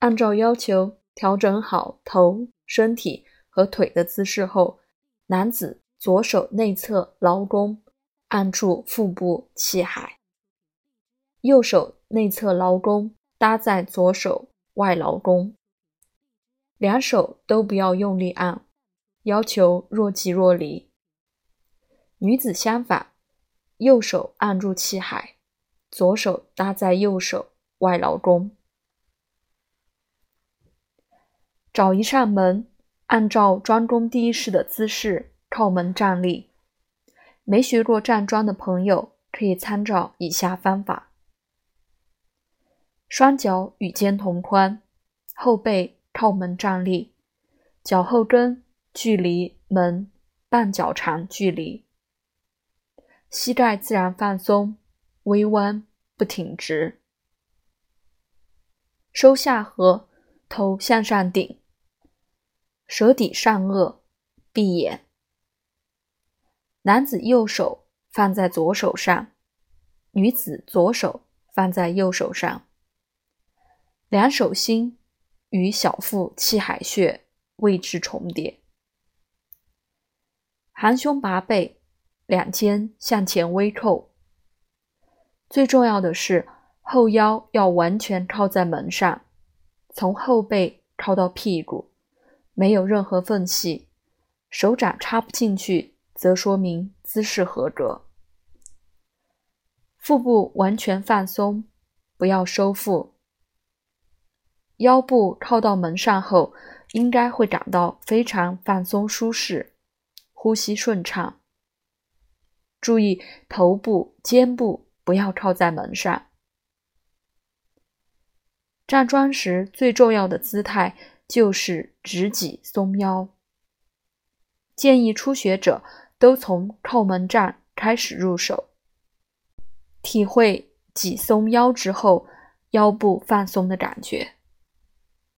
按照要求调整好头、身体和腿的姿势后，男子左手内侧劳宫按住腹部气海，右手内侧劳宫搭在左手外劳宫，两手都不要用力按，要求若即若离。女子相反，右手按住气海，左手搭在右手外劳宫。找一扇门，按照专攻第一式的姿势靠门站立。没学过站桩的朋友可以参照以下方法：双脚与肩同宽，后背靠门站立，脚后跟距离门半脚长距离，膝盖自然放松，微弯不挺直，收下颌，头向上顶。舌抵上颚，闭眼。男子右手放在左手上，女子左手放在右手上，两手心与小腹气海穴位置重叠，含胸拔背，两肩向前微扣。最重要的是后腰要完全靠在门上，从后背靠到屁股。没有任何缝隙，手掌插不进去，则说明姿势合格。腹部完全放松，不要收腹。腰部靠到门上后，应该会感到非常放松舒适，呼吸顺畅。注意头部、肩部不要靠在门上。站桩时最重要的姿态。就是直脊松腰，建议初学者都从靠门站开始入手，体会脊松腰之后腰部放松的感觉。